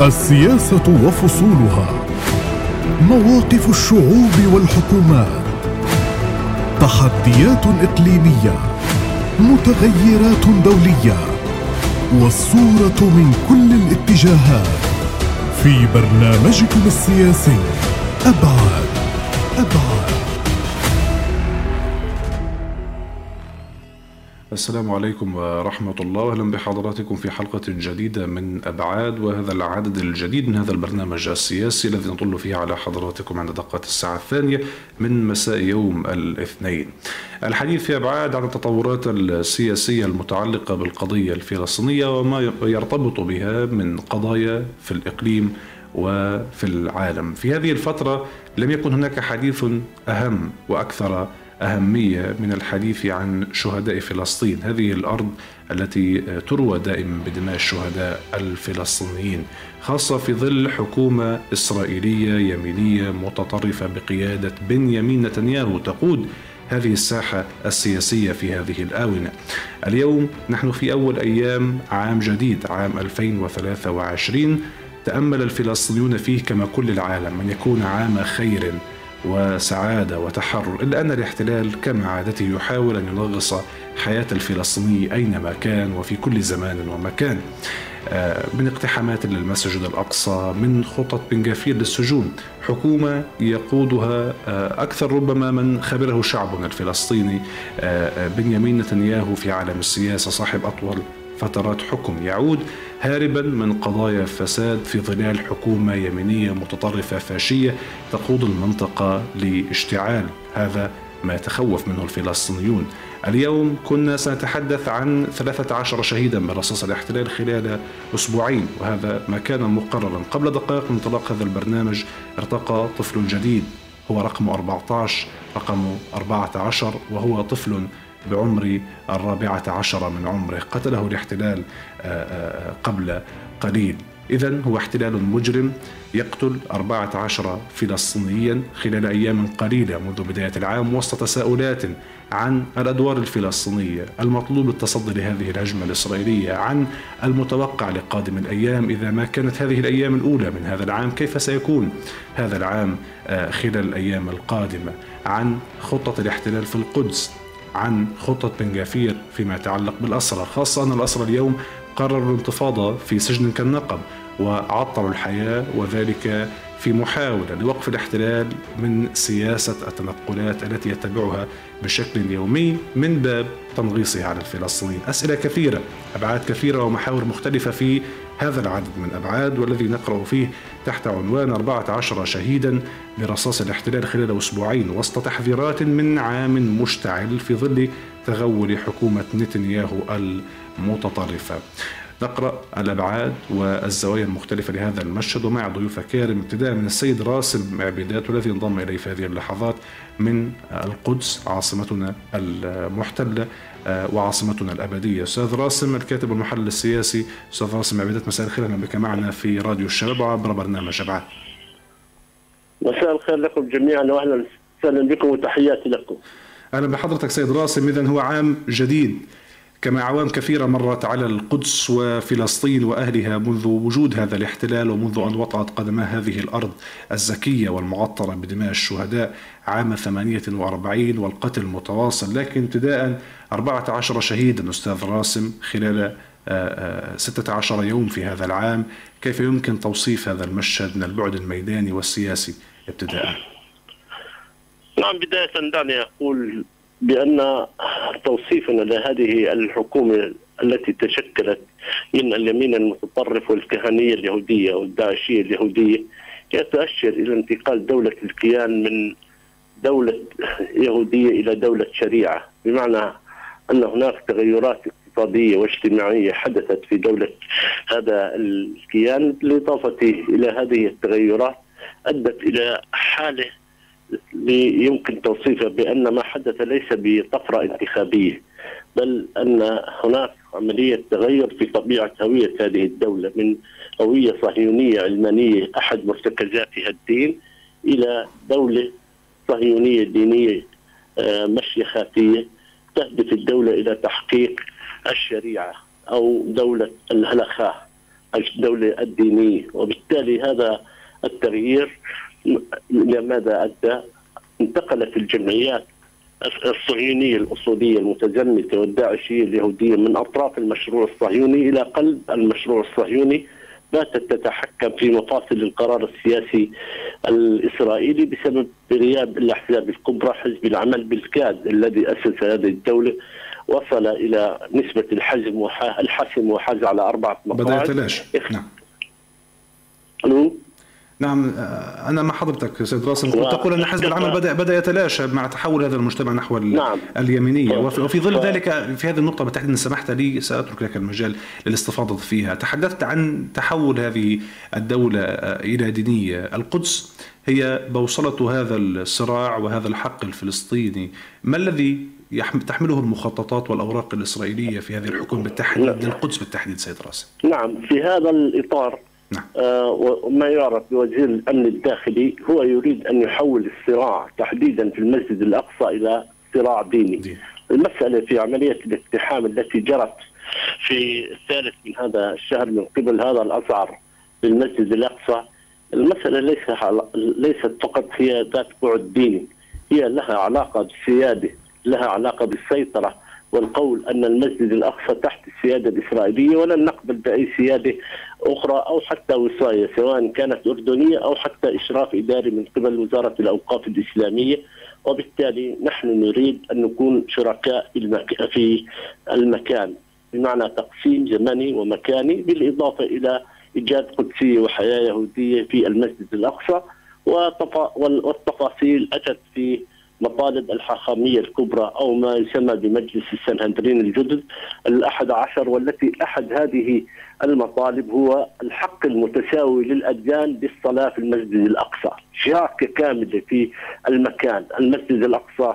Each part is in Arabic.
السياسة وفصولها. مواقف الشعوب والحكومات. تحديات إقليمية. متغيرات دولية. والصورة من كل الاتجاهات. في برنامجكم السياسي. أبعاد. أبعاد. السلام عليكم ورحمة الله. أهلا بحضراتكم في حلقة جديدة من أبعاد وهذا العدد الجديد من هذا البرنامج السياسي الذي نطل فيه على حضراتكم عند دقات الساعة الثانية من مساء يوم الاثنين. الحديث في أبعاد عن التطورات السياسية المتعلقة بالقضية الفلسطينية وما يرتبط بها من قضايا في الإقليم وفي العالم. في هذه الفترة لم يكن هناك حديث أهم وأكثر أهمية من الحديث عن شهداء فلسطين. هذه الأرض التي تروى دائما بدماء الشهداء الفلسطينيين خاصة في ظل حكومة إسرائيلية يمينية متطرفة بقيادة بنيامين نتنياهو تقود هذه الساحة السياسية في هذه الآونة. اليوم نحن في أول أيام عام جديد عام 2023 تأمل الفلسطينيون فيه كما كل العالم أن يكون عام خير وسعادة وتحرر إلا أن الاحتلال كما عادته يحاول أن ينغص حياة الفلسطيني أينما كان وفي كل زمان ومكان. من اقتحامات للمسجد الأقصى من خطط بن غفير للسجون. حكومة يقودها أكثر ربما من خبره شعبنا الفلسطيني بنيامين نتنياهو في عالم السياسة صاحب أطول فترات حكم يعود. هاربا من قضايا فساد في ظلال حكومة يمينية متطرفة فاشية تقود المنطقة لاشتعال. هذا ما يتخوف منه الفلسطينيون. اليوم كنا سنتحدث عن 13 شهيدا من رصاص الاحتلال خلال أسبوعين وهذا ما كان مقررا. قبل دقائق من انطلاق هذا البرنامج ارتقى طفل جديد هو رقم 14 رقم 14 وهو طفل بعمر الرابعة عشر من عمره قتله الاحتلال قبل قليل. إذا هو احتلال مجرم يقتل 14 فلسطينيا خلال أيام قليلة منذ بداية العام وسط تساؤلات عن الأدوار الفلسطينية المطلوب التصدي لهذه الهجمة الإسرائيلية عن المتوقع لقادم الأيام. إذا ما كانت هذه الأيام الأولى من هذا العام كيف سيكون هذا العام خلال الأيام القادمة؟ عن خطة الاحتلال في القدس. عن خطة بن جافير فيما يتعلق بالأسرى خاصة أن الأسرى اليوم قرروا الانتفاضة في سجن كالنقب وعطلوا الحياة وذلك في محاولة لوقف الاحتلال من سياسة التنقلات التي يتبعها بشكل يومي من باب تنغيصها على الفلسطينيين. أسئلة كثيرة أبعاد كثيرة ومحاور مختلفة في هذا العدد من أبعاد والذي نقرأ فيه تحت عنوان 14 شهيدا برصاص الاحتلال خلال أسبوعين وسط تحذيرات من عام مشتعل في ظل تغول حكومة نتنياهو المتطرفة. نقرأ الأبعاد والزوايا المختلفة لهذا المشهد ومع ضيوف كارم ابتداء من السيد راسم عبيدات والذي انضم إلي في هذه اللحظات من القدس عاصمتنا المحتلة. وعاصمتنا الأبدية. أستاذ راسم الكاتب والمحلل السياسي. أستاذ راسم عبيدات مساء الخير. أهلا بك معنا في راديو الشباب وعبر برنامج أبعاد. مساء الخير لكم جميعا وأهلا وسهلا بكم وتحياتي لكم. أهلا بحضرتك سيد راسم. إذا هو عام جديد. كما أعوام كثيرة مرت على القدس وفلسطين وأهلها منذ وجود هذا الاحتلال ومنذ أن وطأت قدما هذه الأرض الزكية والمعطرة بدماء الشهداء عام 48 والقتل متواصل. لكن ابتداء 14 شهيدا أستاذ راسم خلال 16 يوم في هذا العام. كيف يمكن توصيف هذا المشهد من البعد الميداني والسياسي ابتداء؟ نعم بداية دعني أقول بأن توصيفنا لهذه الحكومة التي تشكلت من اليمين المتطرف والكهنية اليهودية والداعشية اليهودية يتأشر إلى انتقال دولة الكيان من دولة يهودية إلى دولة شريعة بمعنى أن هناك تغيرات اقتصادية واجتماعية حدثت في دولة هذا الكيان بالإضافة إلى هذه التغيرات أدت إلى حالة يمكن توصيفها بأن ما حدث ليس بطفرة انتخابية بل أن هناك عملية تغير في طبيعة هوية هذه الدولة من هوية صهيونية علمانية أحد مرتكزاتها الدين إلى دولة صهيونية دينية مشيخاتية تهدف الدولة إلى تحقيق الشريعة أو دولة الهلخاء الدولة الدينية. وبالتالي هذا التغيير إلى ماذا أدى انتقلت الجمعيات الصهيونية الأصولية المتزمتة والداعشية اليهودية من أطراف المشروع الصهيوني إلى قلب المشروع الصهيوني؟ باتت تتحكم في مفاصل القرار السياسي الإسرائيلي بسبب غياب الأحزاب الكبرى حزب العمل بالكاد الذي أسس هذه الدولة. وصل إلى نسبة الحزم الحسم وحاز على أربعة مقاعد. بدأ يتلاشى نعم. نعم آه، أنا مع حضرتك سيد راسم كنت تقول أن حزب العمل بدا بدأ يتلاشى مع تحول هذا المجتمع نحو نعم. اليمينية. وفي ظل ذلك في هذه النقطة بالتحديد إن سمحت لي سأترك لك المجال للاستفاضة فيها. تحدثت عن تحول هذه الدولة آه، إلى دينية. القدس هي بوصلة هذا الصراع وهذا الحق الفلسطيني. ما الذي تحمله المخططات والأوراق الإسرائيلية في هذه الحكومة بالتحديد للقدس بالتحديد سيد راسم نعم في هذا الإطار نعم. آه وما يعرف بوزير الأمن الداخلي هو يريد أن يحول الصراع تحديدا في المسجد الأقصى إلى صراع ديني. دي. المسألة في عملية الاقتحام التي جرت في الثالث من هذا الشهر من قبل هذا الأزهر للمسجد الأقصى المسألة ليس ليست فقط هي ذات بعد ديني هي لها علاقة بالسيادة لها علاقة بالسيطرة والقول أن المسجد الأقصى تحت السيادة الإسرائيلية ولن نقبل بأي سيادة أخرى أو حتى وصاية سواء كانت أردنية أو حتى إشراف إداري من قبل وزارة الأوقاف الإسلامية. وبالتالي نحن نريد أن نكون شركاء في المكان بمعنى تقسيم زمني ومكاني بالإضافة إلى إيجاد قدسية وحياة يهودية في المسجد الأقصى. والتفاصيل أتت في مطالب الحاخامية الكبرى أو ما يسمى بمجلس السنهندرين الجدد الأحد عشر والتي أحد هذه المطالب هو الحق المتساوي للأديان بالصلاة في المسجد الأقصى. شراكة كاملة في المكان المسجد الأقصى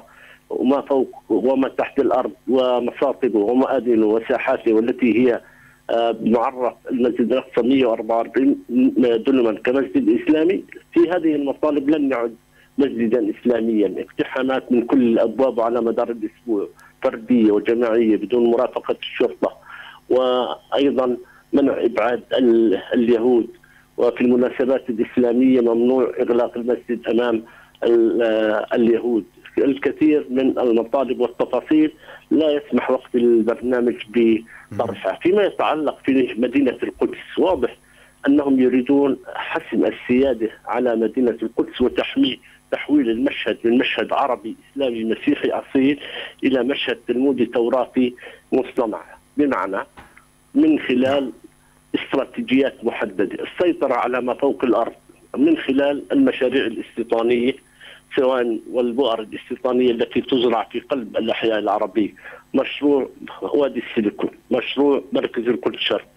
وما فوق وما تحت الأرض ومصاطبه ومآذنه وساحاته والتي هي آه، معرف المسجد الأقصى 144 دنما كمسجد إسلامي. في هذه المطالب لن يعد مسجدا إسلاميا اقتحامات من كل الأبواب على مدار الأسبوع فردية وجماعية بدون مرافقة الشرطة وأيضا منع إبعاد اليهود. وفي المناسبات الإسلامية ممنوع إغلاق المسجد أمام اليهود. الكثير من المطالب والتفاصيل لا يسمح وقت البرنامج بطرحها. فيما يتعلق في مدينة القدس واضح أنهم يريدون حسم السيادة على مدينة القدس وتحميه تحويل المشهد من مشهد عربي إسلامي مسيحي اصيل إلى مشهد تلمودي توراتي مصطنع. بمعنى من خلال استراتيجيات محددة، السيطرة على ما فوق الأرض من خلال المشاريع الاستيطانية سواء والبؤر الاستيطانية التي تزرع في قلب الأحياء العربية، مشروع وادي السيليكون، مشروع مركز القدس الشرق،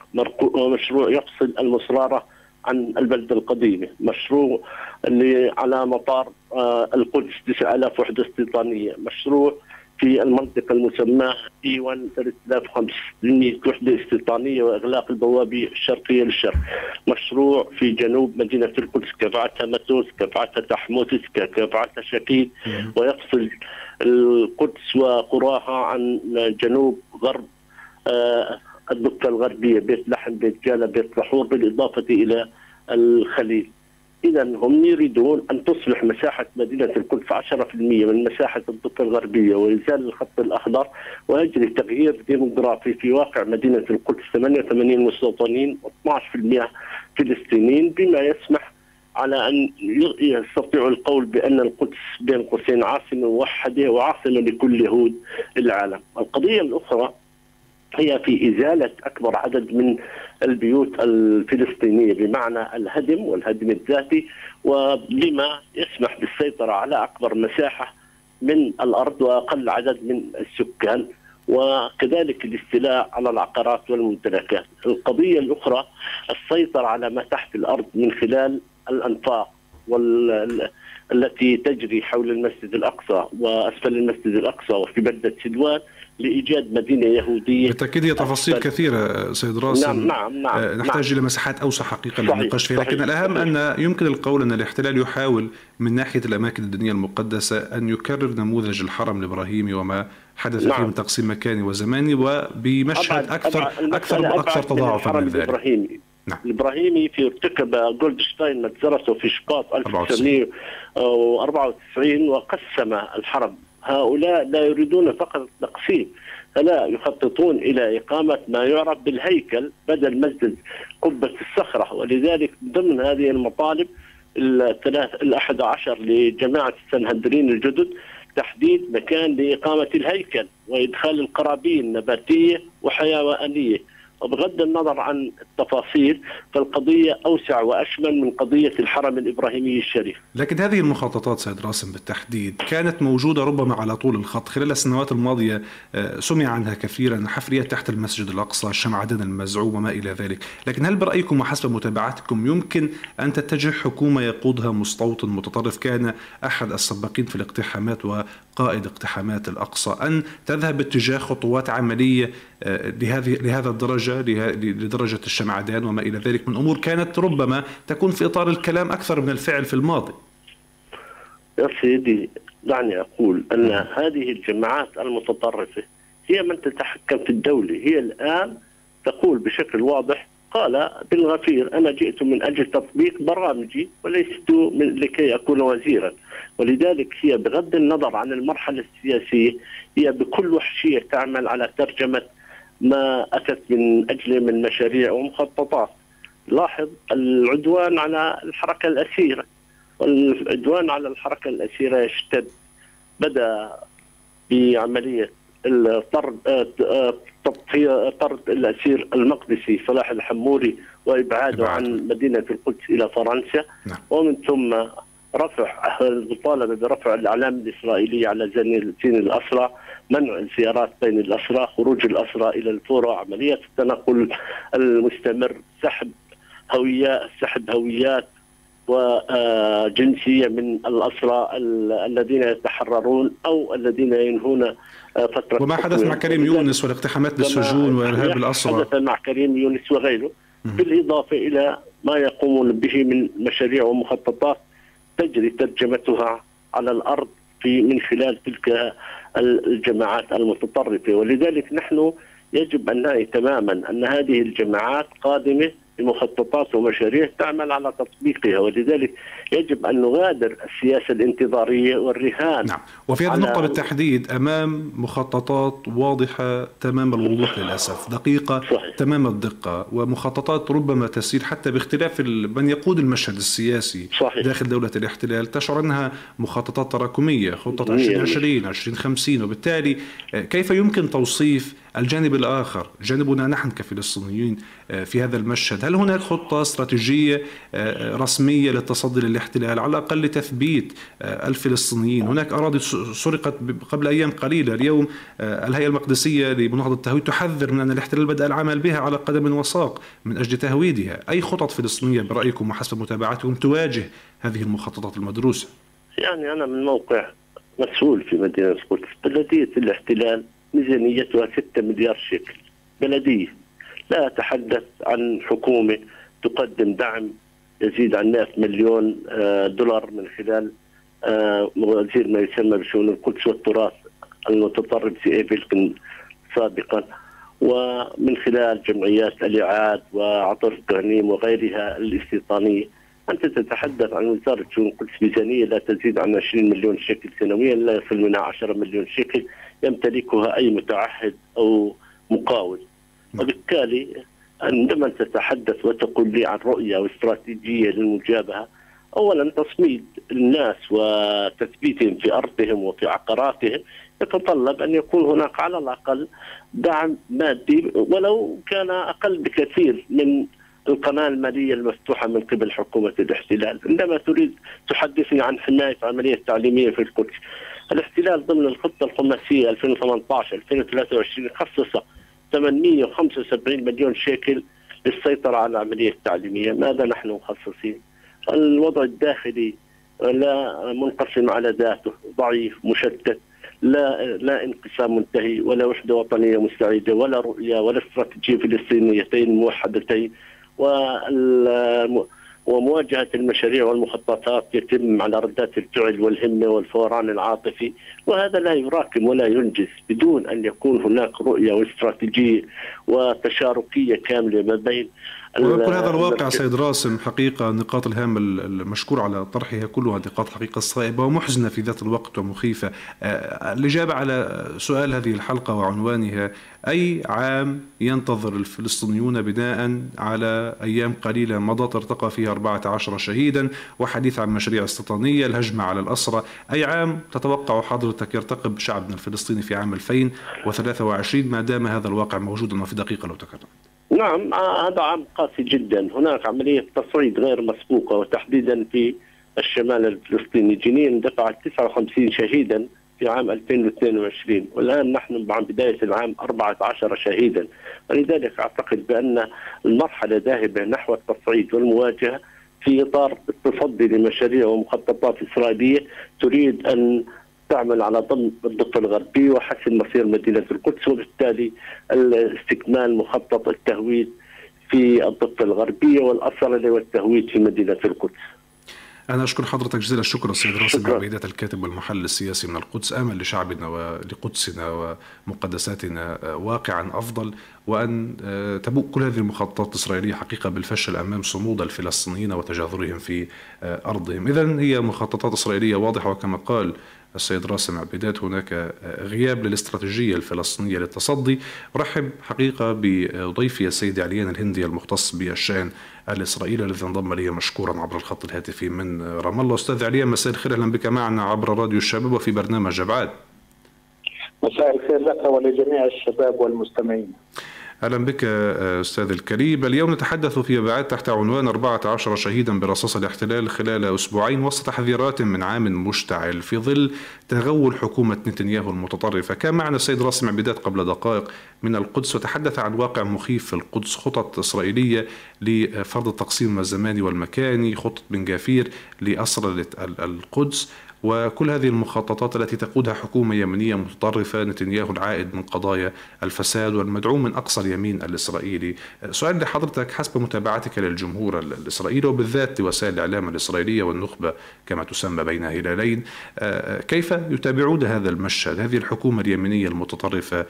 مشروع يفصل المصرارة عن البلده القديمة، مشروع اللي على مطار آه، القدس 9000 وحدة استيطانية، مشروع في المنطقة المسماه اي 1 3500 وحدة استيطانية وإغلاق البوابة الشرقية للشرق. مشروع في جنوب مدينة القدس كفعتها متوس، كفعتها تحموتس، كفعتها شكيل ويفصل القدس وقراها عن جنوب غرب آه، الضفه الغربية بيت لحم بيت جالة بيت لحور بالإضافة إلى الخليل إذا هم يريدون أن تصبح مساحة مدينة القدس 10% من مساحة الضفة الغربية ويزال الخط الأخضر ويجري تغيير ديموغرافي في واقع مدينة القدس 88 مستوطنين و12% فلسطينيين بما يسمح على أن يستطيع القول بأن القدس بين قوسين عاصمة موحدة وعاصمة لكل يهود العالم. القضية الأخرى هي في إزالة أكبر عدد من البيوت الفلسطينية بمعنى الهدم والهدم الذاتي وبما يسمح بالسيطرة على أكبر مساحة من الأرض وأقل عدد من السكان وكذلك الاستيلاء على العقارات والممتلكات. القضية الأخرى السيطرة على ما تحت الأرض من خلال الأنفاق وال التي تجري حول المسجد الأقصى وأسفل المسجد الأقصى وفي بلدة سلوان لإيجاد مدينة يهودية بالتأكيد هي تفاصيل كثيرة سيد راسل نعم نعم نعم آه، نحتاج نعم. إلى مساحات أوسع حقيقة للنقاش فيها لكن الأهم. أن يمكن القول أن الاحتلال يحاول من ناحية الأماكن الدينية المقدسة أن يكرر نموذج الحرم الابراهيمي وما حدث نعم. فيه من تقسيم مكاني وزماني وبمشهد أكثر أكثر أكثر تضاعفا من ذلك نعم. الإبراهيمي في ارتكب جولدشتاين مجزرته في شباط 1994 وقسم الحرب هؤلاء لا يريدون فقط التقسيم فلا يخططون إلى إقامة ما يعرف بالهيكل بدل مسجد قبة الصخرة. ولذلك ضمن هذه المطالب الثلاث الأحد عشر لجماعة السنهدرين الجدد تحديد مكان لإقامة الهيكل وإدخال القرابين النباتية وحيوانية. وبغض النظر عن التفاصيل فالقضية أوسع وأشمل من قضية الحرم الإبراهيمي الشريف. لكن هذه المخططات سيد راسم بالتحديد كانت موجودة ربما على طول الخط خلال السنوات الماضية آه، سمع عنها كثيرا حفريات تحت المسجد الأقصى الشمعدان المزعوم وما إلى ذلك. لكن هل برأيكم وحسب متابعتكم يمكن أن تتجه حكومة يقودها مستوطن متطرف كان أحد السباقين في الاقتحامات وقائد اقتحامات الأقصى أن تذهب باتجاه خطوات عملية آه، لهذه لهذا الدرجة؟ لدرجة الشمعدان وما إلى ذلك من أمور كانت ربما تكون في إطار الكلام أكثر من الفعل في الماضي. يا سيدي دعني أقول أن هذه الجماعات المتطرفة هي من تتحكم في الدولة. هي الآن تقول بشكل واضح قال بالغفير أنا جئت من أجل تطبيق برامجي وليست من لكي أكون وزيرا. ولذلك هي بغض النظر عن المرحلة السياسية هي بكل وحشية تعمل على ترجمة ما أتت من أجله من مشاريع ومخططات. لاحظ العدوان على الحركة الأسيرة. والعدوان على الحركة الأسيرة يشتد. بدأ بعملية الطرد طرد الأسير المقدسي صلاح الحموري وإبعاده عن مدينة القدس إلى فرنسا. نعم. ومن ثم رفع المطالبة برفع الأعلام الإسرائيلية على زين الأسرى. منع الزيارات بين الأسرى خروج الأسرى إلى الفورة عملية التنقل المستمر سحب هويات سحب هويات وجنسية من الأسرى الذين يتحررون أو الذين ينهون فترة وما حدث مع كريم يونس والاقتحامات بالسجون وإرهاب الأسرى؟ حدث مع كريم يونس وغيره. بالإضافة إلى ما يقومون به من مشاريع ومخططات تجري ترجمتها على الأرض في من خلال تلك الجماعات المتطرفة. ولذلك نحن يجب أن نعي تماما أن هذه الجماعات قادمة بمخططات ومشاريع تعمل على تطبيقها ولذلك يجب أن نغادر السياسة الانتظارية والرهان نعم وفي هذه النقطة بالتحديد أمام مخططات واضحة تمام الوضوح للأسف دقيقة صحيح. تمام الدقة ومخططات ربما تسير حتى باختلاف من يقود المشهد السياسي صحيح. داخل دولة الاحتلال تشعر أنها مخططات تراكمية خطة 2020 2050 وبالتالي آه، كيف يمكن توصيف الجانب الآخر جانبنا نحن كفلسطينيين آه، في هذا المشهد. هل هناك خطة استراتيجية آه، رسمية للتصدي للاحتلال؟ على الأقل لتثبيت آه، الفلسطينيين. هناك أراضي سرقت قبل أيام قليلة. اليوم الهيئة المقدسية لمناهضة التهويد تحذر من أن الاحتلال بدأ العمل بها على قدم وساق من أجل تهويدها. أي خطط فلسطينية برأيكم وحسب متابعتكم تواجه هذه المخططات المدروسة؟ يعني أنا من موقع مسؤول في مدينة القدس بلدية الاحتلال ميزانيتها 6 مليار شيكل. بلدية لا أتحدث عن حكومة تقدم دعم يزيد عن 100 مليون آه، دولار من خلال آه، وزير ما يسمى بشؤون القدس والتراث المتطرف سي ايفلكن سابقا. ومن خلال جمعيات الإعاد وعطر الترنيم وغيرها الاستيطانية. أنت تتحدث عن وزارة شؤون القدس ميزانية لا تزيد عن 20 مليون شيكل سنويا لا يصل منها 10 مليون شيكل يمتلكها أي متعهد أو مقاول نعم. وبالتالي عندما تتحدث وتقول لي عن رؤية واستراتيجية للمجابهة أولا تصميد الناس وتثبيتهم في أرضهم وفي عقاراتهم يتطلب أن يكون هناك على الأقل دعم مادي ولو كان أقل بكثير من القناة المالية المفتوحة من قبل حكومة الاحتلال. عندما تريد تحدثني عن حماية عملية تعليمية في القدس الاحتلال ضمن الخطة الخماسية 2018 2023 خصص 875 مليون شيكل للسيطرة على العملية التعليمية. ماذا نحن مخصصين؟ الوضع الداخلي لا منقسم على ذاته ضعيف مشتت لا لا انقسام منتهي ولا وحدة وطنية مستعدة ولا رؤية ولا استراتيجية فلسطينيتين موحدتين. ومواجهة المشاريع والمخططات يتم على ردات الفعل والهمة والفوران العاطفي وهذا لا يراكم ولا ينجز بدون أن يكون هناك رؤية واستراتيجية وتشاركية كاملة ما بين ويكون هذا الواقع سيد راسم حقيقة النقاط الهامة المشكور على طرحها كلها نقاط حقيقة صائبة ومحزنة في ذات الوقت ومخيفة. آه، الإجابة على سؤال هذه الحلقة وعنوانها أي عام ينتظر الفلسطينيون بناء على أيام قليلة مضت ارتقى فيها 14 شهيدا وحديث عن مشاريع استيطانية الهجمة على الأسرة. أي عام تتوقع حضرتك يرتقب شعبنا الفلسطيني في عام 2023 ما دام هذا الواقع موجودا وفي دقيقة لو تكرر. نعم آه، هذا عام قاسي جدا. هناك عملية تصعيد غير مسبوقة وتحديدا في الشمال الفلسطيني. جنين دفعت 59 شهيدا في عام 2022 والآن نحن مع بداية العام 14 شهيدا. ولذلك أعتقد بأن المرحلة ذاهبة نحو التصعيد والمواجهة في إطار التصدي لمشاريع ومخططات إسرائيلية تريد أن تعمل على ضم الضفة الغربية وحسن مصير مدينة القدس وبالتالي استكمال مخطط التهويد في الضفة الغربية والأصل والتهويد في مدينة القدس. أنا أشكر حضرتك جزيل الشكر السيد راسم عبيدة الكاتب والمحلل السياسي من القدس. آمل لشعبنا ولقدسنا ومقدساتنا واقعا أفضل وأن تبوء كل هذه المخططات الإسرائيلية حقيقة بالفشل أمام صمود الفلسطينيين وتجاذرهم في أرضهم. إذا هي مخططات إسرائيلية واضحة وكما قال السيد راسم عبيدات. هناك غياب للاستراتيجية الفلسطينية للتصدي. أرحب حقيقة بضيفي السيد عليان الهندي المختص بالشأن الإسرائيلي الذي انضم لي مشكورا عبر الخط الهاتفي من رام الله. أستاذ عليان مساء الخير. أهلا بك معنا عبر راديو الشباب وفي برنامج أبعاد. مساء الخير لك ولجميع الشباب والمستمعين. أهلا بك أستاذ الكريم. اليوم نتحدث في ابعاد تحت عنوان 14 شهيدا برصاص الاحتلال خلال أسبوعين وسط تحذيرات من عام مشتعل في ظل تغول حكومة نتنياهو المتطرفة. كان معنا السيد راسم عبيدات قبل دقائق من القدس وتحدث عن واقع مخيف في القدس خطط إسرائيلية لفرض التقسيم الزماني والمكاني خطه بن جافير لاسرى القدس. وكل هذه المخططات التي تقودها حكومة يمنية متطرفة نتنياهو العائد من قضايا الفساد والمدعوم من أقصى اليمين الإسرائيلي سؤال لحضرتك حسب متابعتك للجمهور الإسرائيلي وبالذات لوسائل الإعلام الإسرائيلية والنخبة كما تسمى بين هلالين كيف يتابعون هذا المشهد هذه الحكومة اليمنية المتطرفة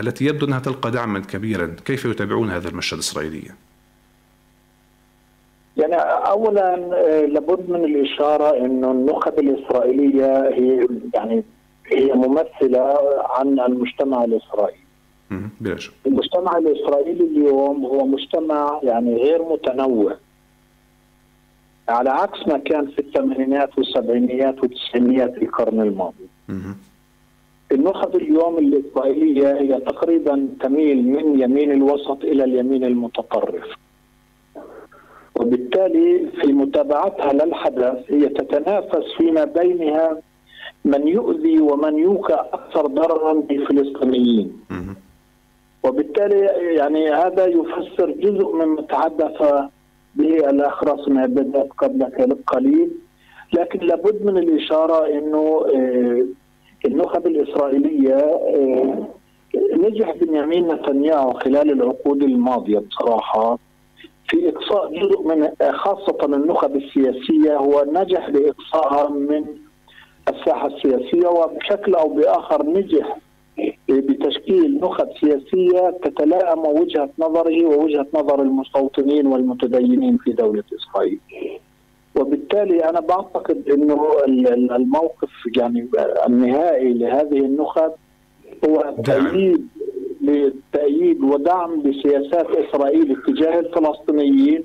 التي يبدو أنها تلقى دعما كبيرا كيف يتابعون هذا المشهد الإسرائيلي؟ يعني اولا آه، لابد من الإشارة إنه النخب الإسرائيلية هي يعني هي ممثلة عن المجتمع الإسرائيلي. بلا شك. المجتمع الإسرائيلي اليوم هو مجتمع يعني غير متنوع. على عكس ما كان في الثمانينات والسبعينيات والتسعينيات القرن الماضي. النخب اليوم الإسرائيلية هي تقريبا تميل من يمين الوسط إلى اليمين المتطرف. وبالتالي في متابعتها للحدث هي تتنافس فيما بينها من يؤذي ومن يوقع أكثر ضررا بالفلسطينيين. وبالتالي يعني هذا يفسر جزء مما تحدث به الاخ راسم عبادات قبل قليل لكن لابد من الإشارة إنه آه، النخب الإسرائيلية آه، نجح بنيامين نتنياهو خلال العقود الماضية بصراحة. في إقصاء جزء من خاصة النخب السياسية هو نجح باقصائها من الساحة السياسية وبشكل أو بآخر نجح بتشكيل نخب سياسية تتلائم وجهة نظره ووجهة نظر المستوطنين والمتدينين في دولة إسرائيل. وبالتالي أنا بعتقد إنه الموقف يعني النهائي لهذه النخب هو تأييد لتأييد ودعم لسياسات إسرائيل اتجاه الفلسطينيين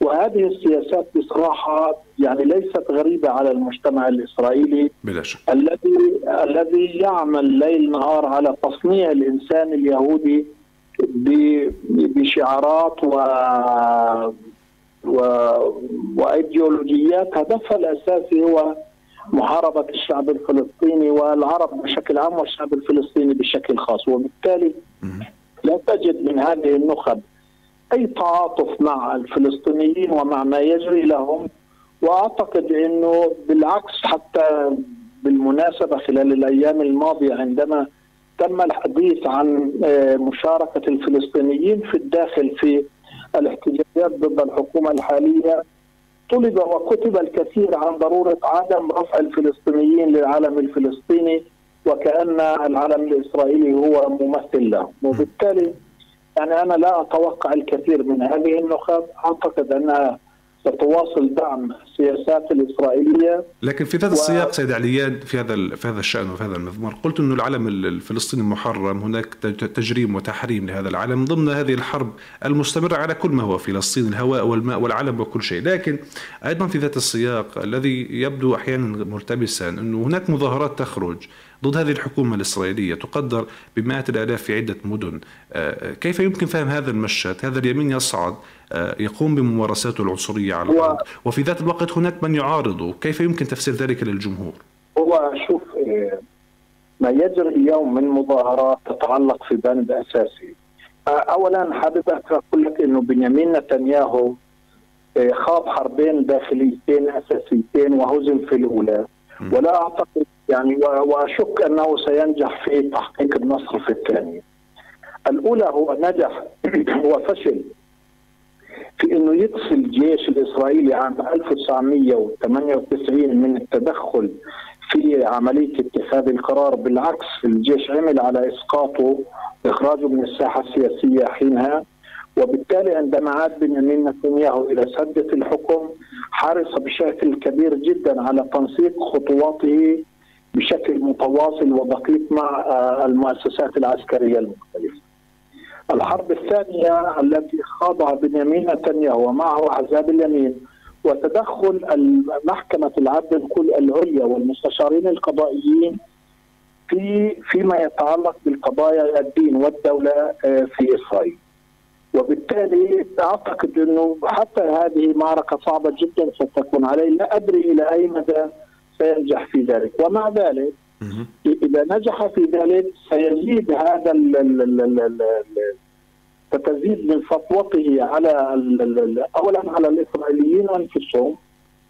وهذه السياسات بصراحة يعني ليست غريبة على المجتمع الإسرائيلي بلا شك. الذي الذي يعمل ليل نهار على تصنيع الإنسان اليهودي بشعارات و و... وإيديولوجيات هدفها الأساسي هو محاربة الشعب الفلسطيني والعرب بشكل عام والشعب الفلسطيني بشكل خاص وبالتالي لا تجد من هذه النخب أي تعاطف مع الفلسطينيين ومع ما يجري لهم وأعتقد أنه بالعكس حتى بالمناسبة خلال الأيام الماضية عندما تم الحديث عن آه، مشاركة الفلسطينيين في الداخل في الاحتجاجات ضد الحكومة الحالية طلب وكتب الكثير عن ضرورة عدم رفع الفلسطينيين للعلم الفلسطيني وكأن العلم الإسرائيلي هو ممثل له. وبالتالي يعني أنا لا أتوقع الكثير من هذه النخب. أعتقد انها ستواصل دعم السياسات الإسرائيلية. لكن في هذا السياق سيد عليان في هذا في هذا الشأن وفي هذا المضمار قلت إنه العلم الفلسطيني محرم هناك تجريم وتحريم لهذا العلم ضمن هذه الحرب المستمره على كل ما هو فلسطين الهواء والماء والعلم وكل شيء. لكن أيضا في ذات السياق الذي يبدو أحيانا ملتبسا إنه هناك مظاهرات تخرج ضد هذه الحكومة الإسرائيلية تقدر بمئات الآلاف في عدة مدن. آه، كيف يمكن فهم هذا المشهد؟ هذا اليمين يصعد يقوم بممارساته العنصرية على الأرض. وفي ذات الوقت هناك من يعارضه كيف يمكن تفسير ذلك للجمهور؟ هو شوف آه، ما يجري اليوم من مظاهرات تتعلق في بند أساسي. أولا حابب أقول لك أنه بنيامين نتنياهو خاض حربين داخليتين أساسيتين وهزم في الأولى. ولا أعتقد يعني وأشك أنه سينجح في تحقيق النصر في الثانية. الأولى هو نجح وفشل في إنه يقصي الجيش الإسرائيلي عام 1998 من التدخل في عملية اتخاذ القرار بالعكس الجيش عمل على إسقاطه إخراجه من الساحة السياسية حينها وبالتالي عندما عاد بنيامين نتنياهو إلى سدة الحكم حرص بشكل كبير جدا على تنسيق خطواته بشكل متواصل ودقيق مع آه، المؤسسات العسكرية المختلفة. الحرب الثانية التي خاضها بنيامين نتنياهو ومعه أحزاب اليمين وتدخل محكمه العدل العليا والمستشارين القضائيين في فيما يتعلق بالقضايا الدين والدولة آه، في إسرائيل. وبالتالي أعتقد أنه حتى هذه معركة صعبة جدا ستكون عليه، لا أدري إلى أي مدى سينجح في ذلك ومع ذلك اذا نجح في ذلك سيزيد هذا ستزيد من سطوته على اولا على الاسرائيليين انفسهم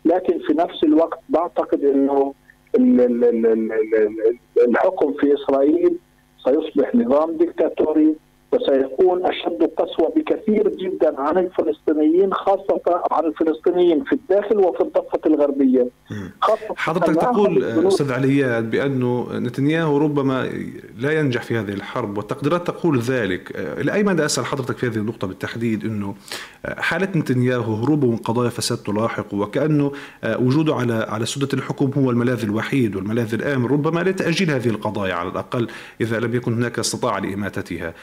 لكن في نفس الوقت بعتقد انه الحكم في اسرائيل سيصبح نظام ديكتاتوري وسيكون أشد قسوة بكثير جدا عن الفلسطينيين خاصة عن الفلسطينيين في الداخل وفي الضفة الغربية. خاصة حضرتك تقول أستاذ علي بانه نتنياهو ربما لا ينجح في هذه الحرب والتقديرات تقول ذلك. إلى أي مدى أسأل حضرتك في هذه النقطة بالتحديد إنه حالة نتنياهو هروبه من قضايا فساد تلاحق وكأنه وجوده على على سدة الحكم هو الملاذ الوحيد والملاذ الامن ربما لتاجيل هذه القضايا على الأقل إذا لم يكن هناك استطاعه لإماتتها.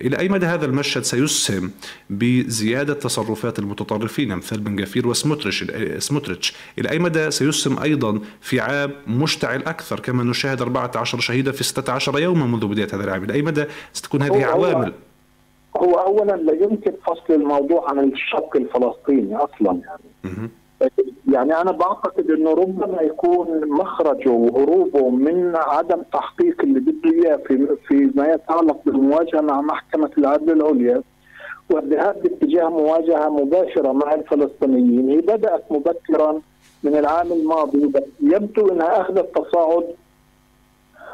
إلى أي مدى هذا المشهد سيسهم بزيادة تصرفات المتطرفين؟ مثل بن جافير وسموتريتش سموتريتش. إلى أي مدى سيسهم أيضا في عام مشتعل أكثر؟ كما نشاهد 14 شهيدا في 16 يوما منذ بداية هذا العام. إلى أي مدى ستكون هذه عوامل هو أولا لا يمكن فصل الموضوع عن الشق الفلسطيني أصلا يعني. يعني أنا بعتقد إنه ربما يكون مخرجه وهروبه من عدم تحقيق اللي بده إياه في فيما يتعلق بالمواجهة مع محكمة العدل العليا والذهاب باتجاه مواجهة مباشرة مع الفلسطينيين. هي بدأت مبكرا من العام الماضي يبدو إنها أخذت تصاعد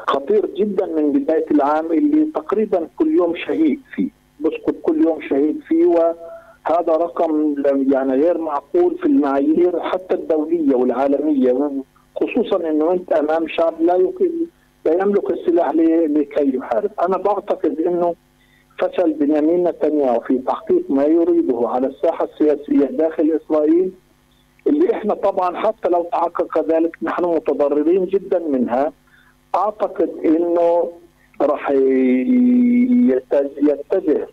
خطير جدا من بداية العام اللي تقريبا كل يوم شهيد فيه. بسقط كل يوم شهيد فيه و هذا رقم يعني غير معقول في المعايير حتى الدولية والعالمية خصوصا إنه أنت أمام شعب لا يمكن لا يملك السلاح لكي يحارب، أنا بعتقد إنه فشل بنيامين نتنياهو في تحقيق ما يريده على الساحة السياسية داخل إسرائيل اللي إحنا طبعا حتى لو تحقق ذلك نحن متضررين جدا منها. أعتقد إنه راح يتجه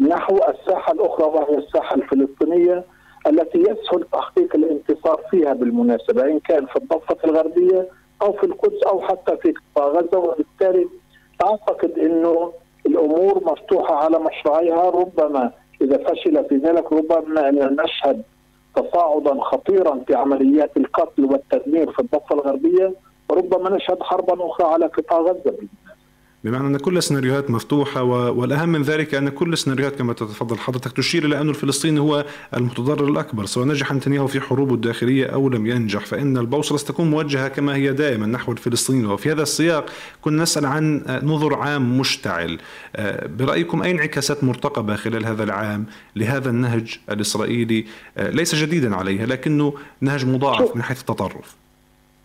نحو الاخرى وهي الساحة الفلسطينية التي يسهل تحقيق الانتصار فيها بالمناسبة إن كان في الضفة الغربية أو في القدس أو حتى في قطاع غزة. وبالتالي أعتقد إنه الأمور مفتوحة على مشروعيها. ربما إذا فشل في ذلك ربما نشهد تصاعدا خطيرا في عمليات القتل والتدمير في الضفة الغربية. وربما نشهد حربا أخرى على قطاع غزة. بمعنى أن كل السيناريوهات مفتوحة والأهم من ذلك أن كل السيناريوهات كما تتفضل حضرتك تشير إلى أن الفلسطيني هو المتضرر الأكبر سواء نجح نتنياهو في حروبه الداخلية أو لم ينجح فإن البوصلة ستكون موجهة كما هي دائما نحو الفلسطيني. وفي هذا السياق كنا نسأل عن نظر عام مشتعل. آه، برأيكم أي انعكاسات مرتقبة خلال هذا العام لهذا النهج الإسرائيلي؟ آه، ليس جديدا عليه لكنه نهج مضاعف من حيث التطرف.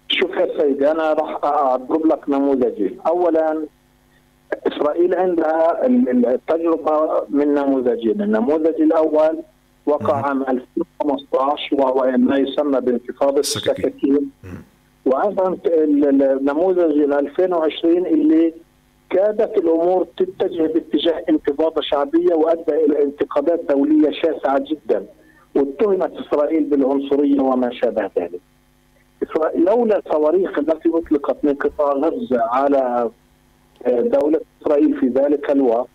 شوف يا سيدي؟ أنا راح أضرب لك نموذجين. أولا إسرائيل عندها التجربة من نموذجين، النموذج الأول وقع عام 2015 وهو ما يسمى بانتفاضه السكاكين. وأيضا النموذج 2020 اللي كادت الأمور تتجه باتجاه انتفاضه شعبية وأدى إلى انتقادات دولية شاسعة جدا واتهمت إسرائيل بالعنصرية وما شابه ذلك. لولا الصواريخ التي اطلقت من قطاع غزة على دولة إسرائيل في ذلك الوقت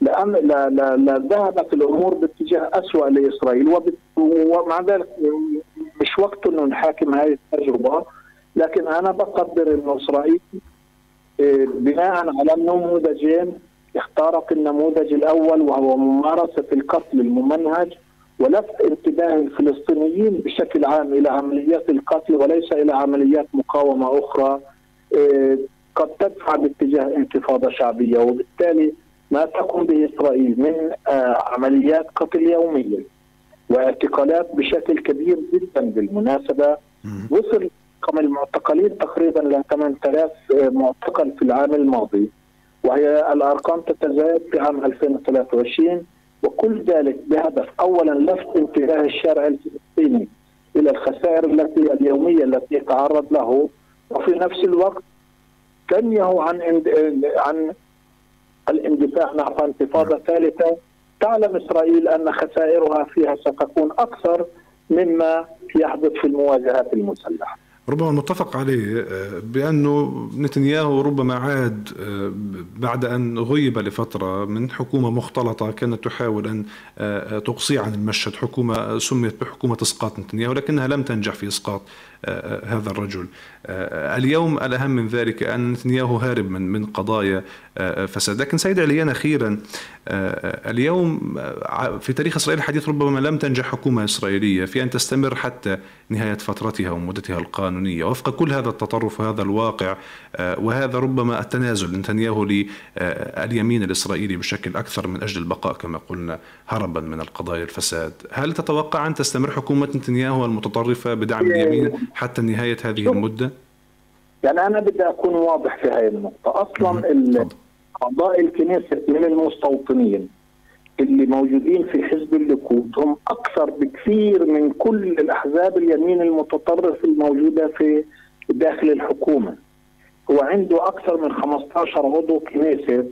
لأن لا لا لا ذهبت الأمور باتجاه اسوء لإسرائيل ومع ذلك مش وقت إنه نحاكم هذه التجربة لكن أنا بقدر إنه إسرائيل آه، بناء على نموذجين اختارت النموذج الأول وهو ممارسة القتل الممنهج ولفت انتباه الفلسطينيين بشكل عام إلى عمليات القتل وليس إلى عمليات مقاومة أخرى آه، قد تدفع باتجاه انتفاضة شعبية وبالتالي ما تقوم به إسرائيل من آه، عمليات قتل يومية واعتقالات بشكل كبير جدا بالمناسبة. وصل رقم المعتقلين تقريبا ل 8000 معتقل في العام الماضي وهي الأرقام تتزايد في عام 2023 وكل ذلك بهدف اولا لفت انتباه الشارع الفلسطيني إلى الخسائر التي اليومية التي يتعرض له وفي نفس الوقت تنيه عن عن الاندفاع نحو انتفاضه ثالثة تعلم إسرائيل أن خسائرها فيها ستكون أكثر مما يحدث في المواجهات المسلحة. ربما المتفق عليه آه، بأنه نتنياهو ربما عاد آه، بعد أن غيب لفترة من حكومة مختلطة كانت تحاول أن آه، تقصي عن المشهد حكومة سميت بحكومة إسقاط نتنياهو لكنها لم تنجح في إسقاط هذا الرجل. اليوم الأهم من ذلك أن نتنياهو هارب من من قضايا فساد. لكن سيد عليان أخيرا اليوم في تاريخ إسرائيل الحديث ربما لم تنجح حكومة إسرائيلية في أن تستمر حتى نهاية فترتها ومدتها القانونية. وفق كل هذا التطرف وهذا الواقع وهذا ربما التنازل نتنياهو لليمين الإسرائيلي بشكل أكثر من أجل البقاء كما قلنا هربا من القضايا الفساد. هل تتوقع أن تستمر حكومة نتنياهو المتطرفة بدعم اليمين حتى نهاية هذه المدة؟ يعني أنا بدي أكون واضح في هذه النقطة. أصلا أعضاء الكنيسة من المستوطنين اللي موجودين في حزب الليكود هم أكثر بكثير من كل الأحزاب اليمين المتطرف الموجودة في داخل الحكومة. هو عنده أكثر من 15 عضو كنيسة.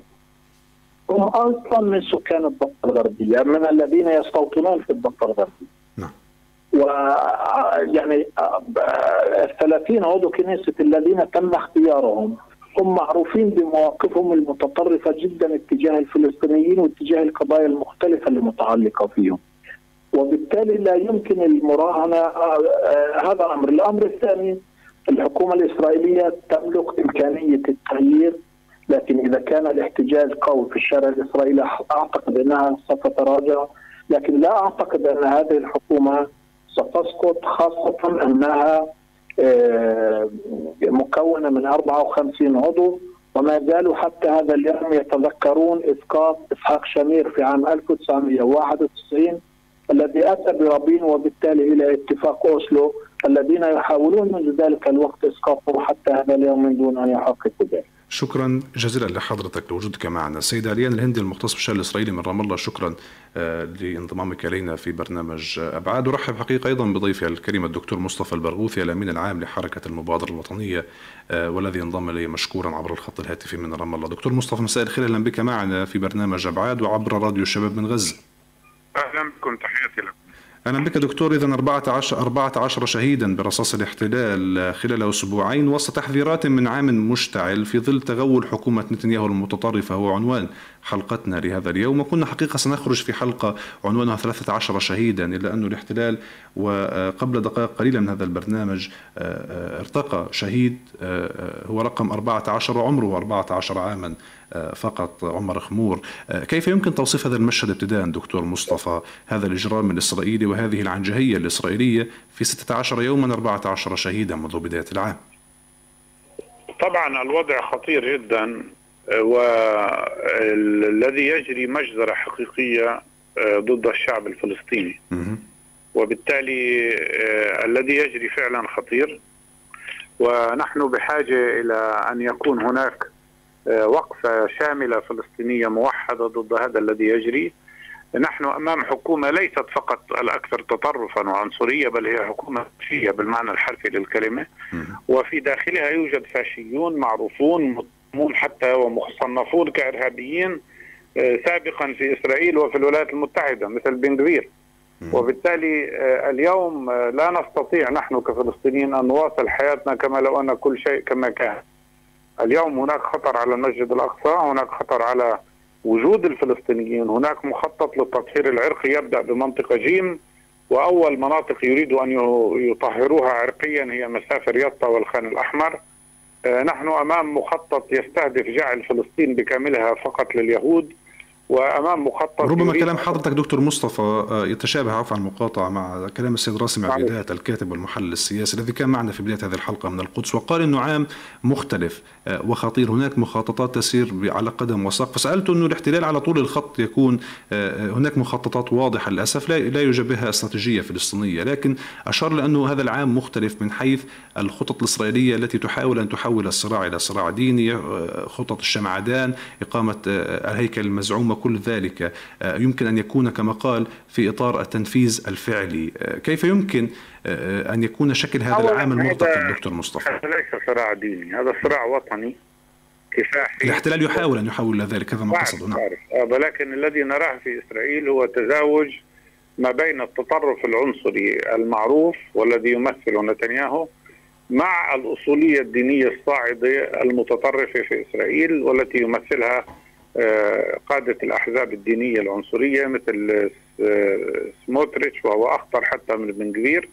هم أصلا من سكان الضفة الغربية من الذين يستوطنون في الضفة الغربية. نعم. و يعني 30 عضو كنيسة الذين تم اختيارهم هم معروفين بمواقفهم المتطرفة جدا اتجاه الفلسطينيين واتجاه القضايا المختلفة المتعلقة فيهم. وبالتالي لا يمكن المراهنة آه، آه، هذا الأمر الأمر الثاني الحكومة الإسرائيلية تملك إمكانية التغيير لكن إذا كان الاحتجاج قوي في الشارع الإسرائيلي أعتقد أنها ستتراجع لكن لا أعتقد أن هذه الحكومة ستسقط خاصة أنها مكونة من 54 عضو وما زالوا حتى هذا اليوم يتذكرون إسقاط إسحاق شمير في عام 1991 الذي أتى برابين وبالتالي إلى اتفاق أوسلو الذين يحاولون منذ ذلك الوقت إسقاطه حتى هذا اليوم من دون أن يحققوا ذلك. شكرا جزيلا لحضرتك لوجودك معنا. السيد عليان الهندي المختص بالشأن الإسرائيلي من رام الله شكرا آه، لانضمامك إلينا في برنامج أبعاد. ورحب حقيقة أيضا بضيفي الكريم الدكتور مصطفى البرغوثي الأمين العام لحركة المبادرة الوطنية آه، والذي انضم إلي مشكورا عبر الخط الهاتفي من رام الله. دكتور مصطفى مساء الخير. أهلا بك معنا في برنامج أبعاد وعبر راديو الشباب من غزة. أهلا بكم. تحياتي لكم. أهلا بك دكتور إذا 14 14 شهيدا برصاص الاحتلال خلال أسبوعين وسط تحذيرات من عام مشتعل في ظل تغول حكومة نتنياهو المتطرفة. هو عنوان حلقتنا لهذا اليوم وكنا حقيقة سنخرج في حلقة عنوانها 13 شهيدا إلا أن الاحتلال وقبل دقائق قليلة من هذا البرنامج آه، آه، ارتقى شهيد آه، هو رقم 14 وعمره 14 عاما. فقط عمر خمور. كيف يمكن توصيف هذا المشهد ابتداء دكتور مصطفى؟ هذا الإجرام الإسرائيلي وهذه العنجهية الإسرائيلية في 16 يوما 14 شهيدا منذ بداية العام. طبعا الوضع خطير جدا والذي يجري مجزرة حقيقية آه، ضد الشعب الفلسطيني. وبالتالي آه، الذي يجري فعلا خطير. ونحن بحاجة إلى أن يكون هناك وقفة شاملة فلسطينية موحدة ضد هذا الذي يجري. نحن أمام حكومة ليست فقط الأكثر تطرفا وعنصرية بل هي حكومة فاشية بالمعنى الحرفي للكلمة. وفي داخلها يوجد فاشيون معروفون مضمون حتى ومصنفون كإرهابيين آه، سابقا في إسرائيل وفي الولايات المتحدة مثل بن جفير وبالتالي آه، اليوم آه، لا نستطيع نحن كفلسطينيين أن نواصل حياتنا كما لو أن كل شيء كما كان. اليوم هناك خطر على المسجد الأقصى، هناك خطر على وجود الفلسطينيين. هناك مخطط للتطهير العرقي يبدأ بمنطقة جيم وأول مناطق يريدوا أن يطهروها عرقيا هي مسافر يطا والخان الأحمر. آه، نحن أمام مخطط يستهدف جعل فلسطين بكاملها فقط لليهود. وأمام مخطط ربما كلام حضرتك دكتور مصطفى آه، يتشابه عفوا المقاطعه مع كلام السيد راسم عبيدات الكاتب والمحلل السياسي الذي كان معنا في بداية هذه الحلقة من القدس وقال إنه عام مختلف آه، وخطير. هناك مخططات تسير على قدم وساق. فسالته إنه الاحتلال على طول الخط يكون آه، هناك مخططات واضحة للأسف لا لا يوجد بها استراتيجية فلسطينية لكن أشار لأنه هذا العام مختلف من حيث الخطط الإسرائيلية التي تحاول أن تحول الصراع إلى صراع ديني خطط الشمعدان إقامة الهيكل المزعومه كل ذلك آه، يمكن أن يكون كما قال في إطار التنفيذ الفعلي. آه، كيف يمكن آه، أن يكون شكل هذا العام المرتقب دكتور مصطفى؟ هذا ليس صراع ديني هذا صراع وطني كفاحي. الاحتلال يحاول أن يحول ذلك هذا ما قصده نعم. ولكن الذي نراه في إسرائيل هو تزاوج ما بين التطرف العنصري المعروف والذي يمثله نتنياهو مع الأصولية الدينية الصاعدة المتطرفة في إسرائيل والتي يمثلها قادة الأحزاب الدينية العنصرية مثل سموتريتش وهو أخطر حتى من بن جفير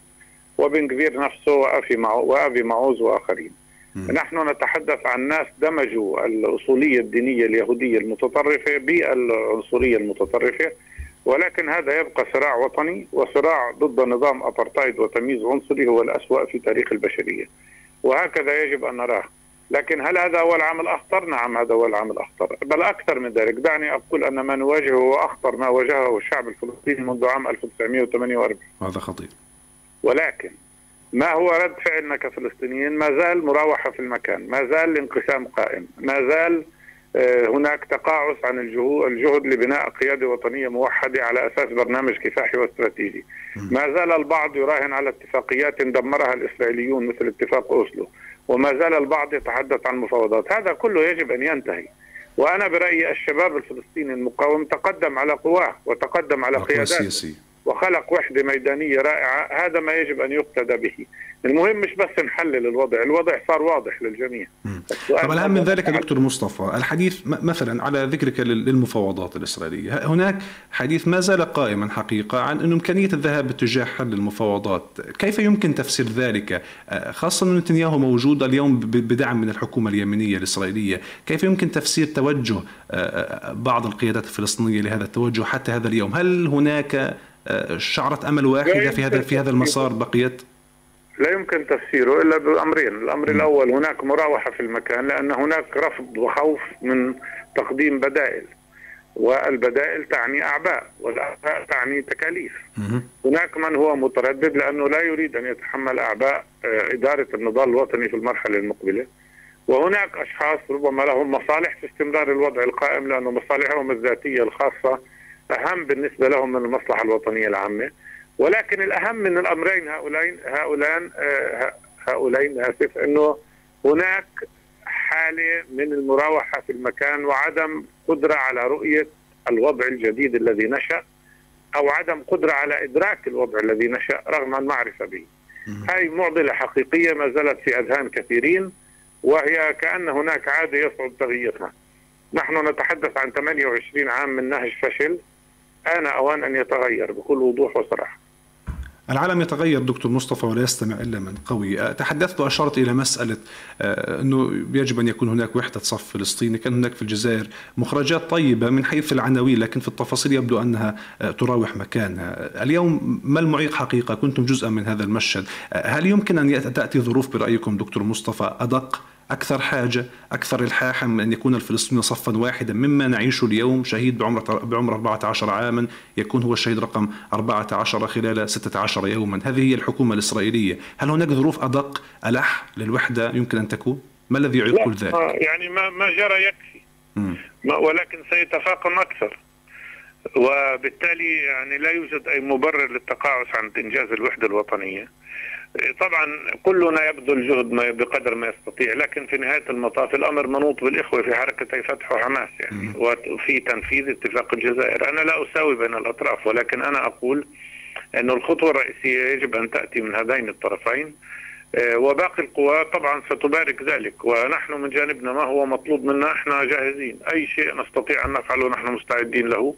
وبن جفير نفسه وأبي وأبي معوز وآخرين. م. نحن نتحدث عن ناس دمجوا الأصولية الدينية اليهودية المتطرفة بالعنصرية المتطرفة ولكن هذا يبقى صراع وطني وصراع ضد نظام أبرتايد وتمييز عنصري هو الأسوأ في تاريخ البشرية. وهكذا يجب أن نراه. لكن هل هذا هو العام الأخطر؟ نعم هذا هو العام الأخطر. بل أكثر من ذلك. دعني أقول أن ما نواجهه هو أخطر ما واجهه الشعب الفلسطيني منذ عام 1948 هذا خطير. ولكن ما هو رد فعلنا كفلسطينيين؟ ما زال مراوحة في المكان. ما زال الانقسام قائم. ما زال آه، هناك تقاعس عن الجهد لبناء قيادة وطنية موحدة على أساس برنامج كفاحي واستراتيجي. ما زال البعض يراهن على اتفاقيات دمرها الإسرائيليون مثل اتفاق أوسلو. وما زال البعض يتحدث عن مفاوضات. هذا كله يجب أن ينتهي. وأنا برأيي الشباب الفلسطيني المقاوم تقدم على قواه وتقدم على قيادات وخلق وحدة ميدانية رائعة هذا ما يجب أن يقتدى به. المهم مش بس نحلل الوضع الوضع صار واضح للجميع. طب الأهم من ذلك دكتور مصطفى الحديث مثلا على ذكرك للمفاوضات الإسرائيلية هناك حديث ما زال قائما حقيقة عن أن إمكانية الذهاب باتجاه حل المفاوضات. كيف يمكن تفسير ذلك؟ آه، خاصة أن نتنياهو موجود اليوم بدعم من الحكومة اليمنية الإسرائيلية. كيف يمكن تفسير توجه آه، آه، بعض القيادات الفلسطينية لهذا التوجه حتى هذا اليوم؟ هل هناك شعرة أمل واحدة في هذا في هذا المسار بقيت؟ لا يمكن تفسيره إلا بأمرين، الأمر الأول هناك مراوحة في المكان لأن هناك رفض وخوف من تقديم بدائل والبدائل تعني أعباء والأعباء تعني تكاليف. هناك من هو متردد لأنه لا يريد أن يتحمل أعباء آه، إدارة النضال الوطني في المرحلة المقبلة. وهناك أشخاص ربما لهم مصالح في استمرار الوضع القائم لأنه مصالحهم الذاتية الخاصة اهم بالنسبة لهم من المصلحة الوطنية العامة. ولكن الأهم من الأمرين هؤلاء هؤلاء هؤلاء آسف إنه هناك حالة من المراوحة في المكان وعدم قدرة على رؤية الوضع الجديد الذي نشأ أو عدم قدرة على إدراك الوضع الذي نشأ رغم المعرفة به. هذه معضلة حقيقية ما زالت في أذهان كثيرين وهي كأن هناك عادة يصعب تغييرها. نحن نتحدث عن 28 عام من نهج فشل آن أوان أن يتغير بكل وضوح وصراحة. العالم يتغير دكتور مصطفى ولا يستمع إلا من قوي، أه، تحدثت وأشرت إلى مسألة أه، أنه يجب أن يكون هناك وحدة صف فلسطيني، كان هناك في الجزائر مخرجات طيبة من حيث العناوين لكن في التفاصيل يبدو أنها أه، تراوح مكانها، اليوم ما المعيق حقيقة؟ كنتم جزءا من هذا المشهد، هل يمكن أن تاتي ظروف برأيكم دكتور مصطفى أدق؟ أكثر حاجة أكثر إلحاحا من أن يكون الفلسطيني صفا واحدا مما نعيشه اليوم شهيد بعمر بعمر 14 عاما يكون هو الشهيد رقم 14 خلال 16 يوما هذه هي الحكومة الإسرائيلية هل هناك ظروف أدق ألح للوحدة يمكن أن تكون؟ ما الذي يعيق كل ذلك؟ يعني ما ما جرى يكفي ولكن سيتفاقم أكثر وبالتالي يعني لا يوجد أي مبرر للتقاعس عن إنجاز الوحدة الوطنية. طبعا كلنا يبذل جهد ما بقدر ما يستطيع لكن في نهاية المطاف الأمر منوط بالإخوة في حركتي فتح وحماس يعني وفي تنفيذ اتفاق الجزائر. أنا لا أساوي بين الأطراف ولكن أنا أقول إنه الخطوة الرئيسية يجب أن تأتي من هذين الطرفين. آه، وباقي القوى طبعا ستبارك ذلك ونحن من جانبنا ما هو مطلوب منا إحنا جاهزين. أي شيء نستطيع أن نفعله نحن مستعدين له.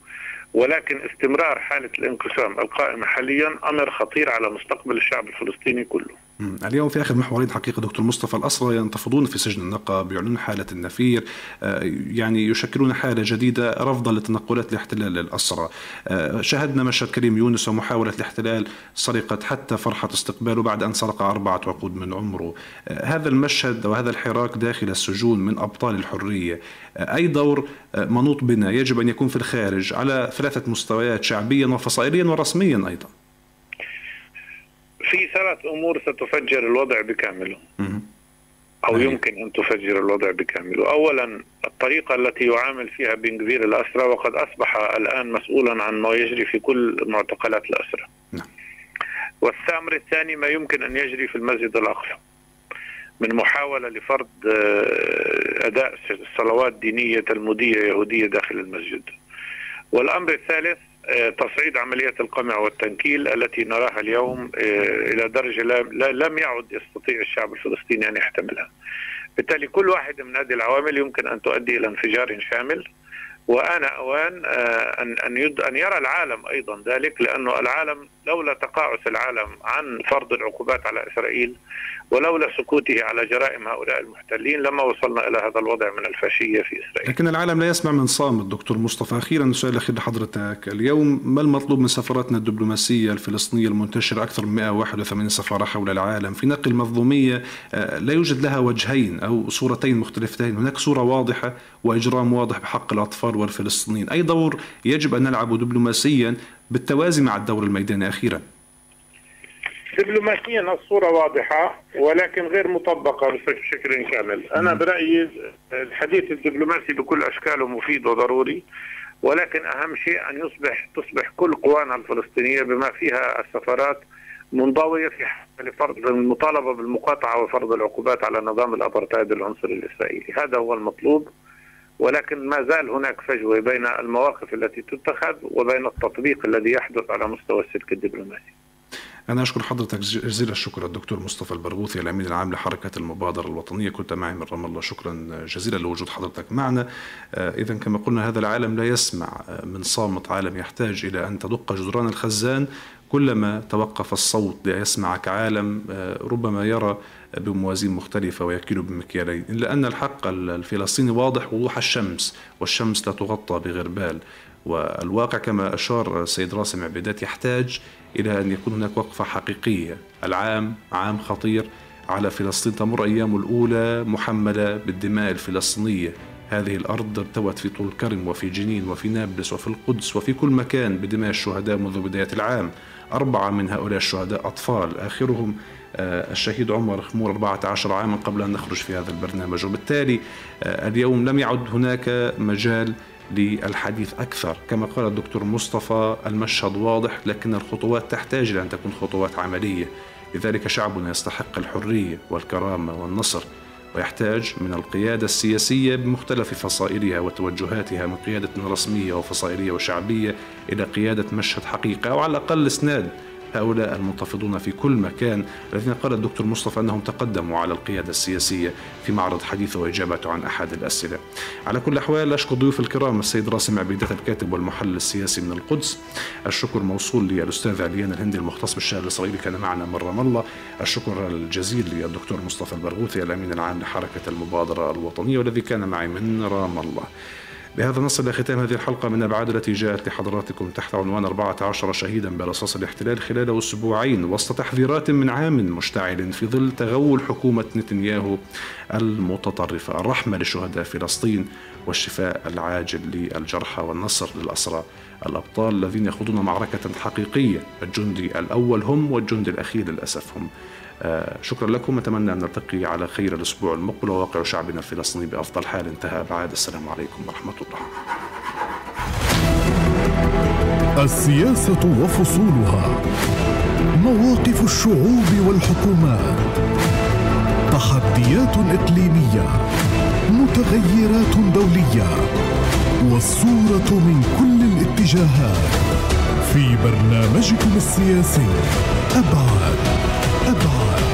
ولكن استمرار حالة الانقسام القائمة حاليا أمر خطير على مستقبل الشعب الفلسطيني كله. اليوم في آخر محورين حقيقة دكتور مصطفى الاسرى ينتفضون في سجن النقب يعلنون حالة النفير آه، يعني يشكلون حالة جديدة رفضا لتنقلات الاحتلال للاسرى آه، شاهدنا مشهد كريم يونس ومحاولة الاحتلال سرقت حتى فرحة استقباله بعد أن سرق أربعة عقود من عمره. آه، هذا المشهد وهذا الحراك داخل السجون من أبطال الحرية. أي دور منوط بنا؟ يجب أن يكون في الخارج على ثلاثة مستويات شعبيا وفصائليا ورسميا أيضا. في ثلاث أمور ستفجر الوضع بكامله. أو يمكن أن تفجر الوضع بكامله. اولا الطريقة التي يعامل فيها بن الأسرى وقد أصبح الآن مسؤولا عن ما يجري في كل معتقلات الأسرى. نعم. والامر الثاني ما يمكن أن يجري في المسجد الأقصى. من محاولة لفرض آه، أداء صلوات دينيه تلموديه يهودية داخل المسجد. والأمر الثالث تصعيد عمليات القمع والتنكيل التي نراها اليوم آه، إلى درجة لم يعد يستطيع الشعب الفلسطيني أن يحتملها. بالتالي كل واحد من هذه العوامل يمكن أن تؤدي إلى انفجار شامل وأنا أوان آه، ان أن أن يرى العالم أيضا ذلك لأنه العالم لولا تقاعس العالم عن فرض العقوبات على إسرائيل ولولا سكوته على جرائم هؤلاء المحتلين لما وصلنا إلى هذا الوضع من الفاشية في إسرائيل. لكن العالم لا يسمع من صامت دكتور مصطفى، أخيرا السؤال الاخير لحضرتك، اليوم ما المطلوب من سفاراتنا الدبلوماسية الفلسطينية المنتشرة؟ أكثر من 181 سفاره حول العالم. في نقل منظوميه آه، لا يوجد لها وجهين أو صورتين مختلفتين، هناك صورة واضحة وإجرام واضح بحق الأطفال والفلسطينيين، أي دور يجب أن نلعبه دبلوماسيا بالتوازي مع الدور الميداني؟ أخيرا؟ دبلوماسيا الصورة واضحة ولكن غير مطبقة بشكل كامل. أنا برأيي الحديث الدبلوماسي بكل أشكاله مفيد وضروري ولكن أهم شيء أن يصبح تصبح كل قوانا الفلسطينية بما فيها السفارات منضوية في لفرض المطالبة بالمقاطعة وفرض العقوبات على نظام الأبرتايد العنصري الإسرائيلي. هذا هو المطلوب ولكن ما زال هناك فجوة بين المواقف التي تتخذ وبين التطبيق الذي يحدث على مستوى السلك الدبلوماسي. أنا أشكر حضرتك جزيل الشكر الدكتور مصطفى البرغوثي الأمين العام لحركة المبادرة الوطنية. كنت معي من رام الله. شكرا جزيلا لوجود حضرتك معنا. آه، إذا كما قلنا هذا العالم لا يسمع آه، من صامت عالم يحتاج إلى أن تدق جدران الخزان. كلما توقف الصوت ليسمعك عالم آه، ربما يرى بموازين مختلفة ويكيل بمكيالين. إلا أن الحق الفلسطيني واضح وضوح الشمس والشمس لا تغطى بغربال. والواقع كما أشار السيد راسم عبيدات يحتاج إلى أن يكون هناك وقفة حقيقية. العام عام خطير على فلسطين. تمر أيام الأولى محملة بالدماء الفلسطينية. هذه الأرض ارتوت في طول كرم وفي جنين وفي نابلس وفي القدس وفي كل مكان بدماء الشهداء منذ بداية العام. أربعة من هؤلاء الشهداء أطفال. آخرهم آه، الشهيد عمر خمور 14 عاما قبل أن نخرج في هذا البرنامج. وبالتالي آه، اليوم لم يعد هناك مجال للحديث أكثر. كما قال الدكتور مصطفى المشهد واضح لكن الخطوات تحتاج إلى أن تكون خطوات عملية. لذلك شعبنا يستحق الحرية والكرامة والنصر ويحتاج من القيادة السياسية بمختلف فصائلها وتوجهاتها من قيادة رسمية وفصائلية وشعبية إلى قيادة مشهد حقيقة أو على الأقل إسناد هؤلاء المنتفضون في كل مكان الذين قال الدكتور مصطفى أنهم تقدموا على القيادة السياسية في معرض حديثه وإجابته عن أحد الأسئلة. على كل الأحوال أشكر ضيوف الكرام السيد راسم عبيدات الكاتب والمحلل السياسي من القدس. الشكر موصول للأستاذ عليان الهندي المختص بالشأن الإسرائيلي كان معنا رام الله الشكر الجزيل للدكتور مصطفى البرغوثي الأمين العام لحركة المبادرة الوطنية والذي كان معي من رام الله. بهذا نصل إلى ختام هذه الحلقة من أبعاد التي جاءت لحضراتكم تحت عنوان 14 شهيدا برصاص الاحتلال خلال أسبوعين وسط تحذيرات من عام مشتعل في ظل تغول حكومة نتنياهو المتطرفة. الرحمة لشهداء فلسطين والشفاء العاجل للجرحى والنصر للأسرى الأبطال الذين يخوضون معركة حقيقية. الجندي الأول هم والجندي الأخير للأسف هم. شكرا لكم. أتمنى أن نلتقي على خير الأسبوع المقبل وواقع شعبنا الفلسطيني بأفضل حال. انتهى أبعاد السلام عليكم ورحمة الله. السياسة وفصولها. مواقف الشعوب والحكومات. تحديات إقليمية. متغيرات دولية. والصورة من كل الاتجاهات. في برنامجكم السياسي أبعاد. أبعاد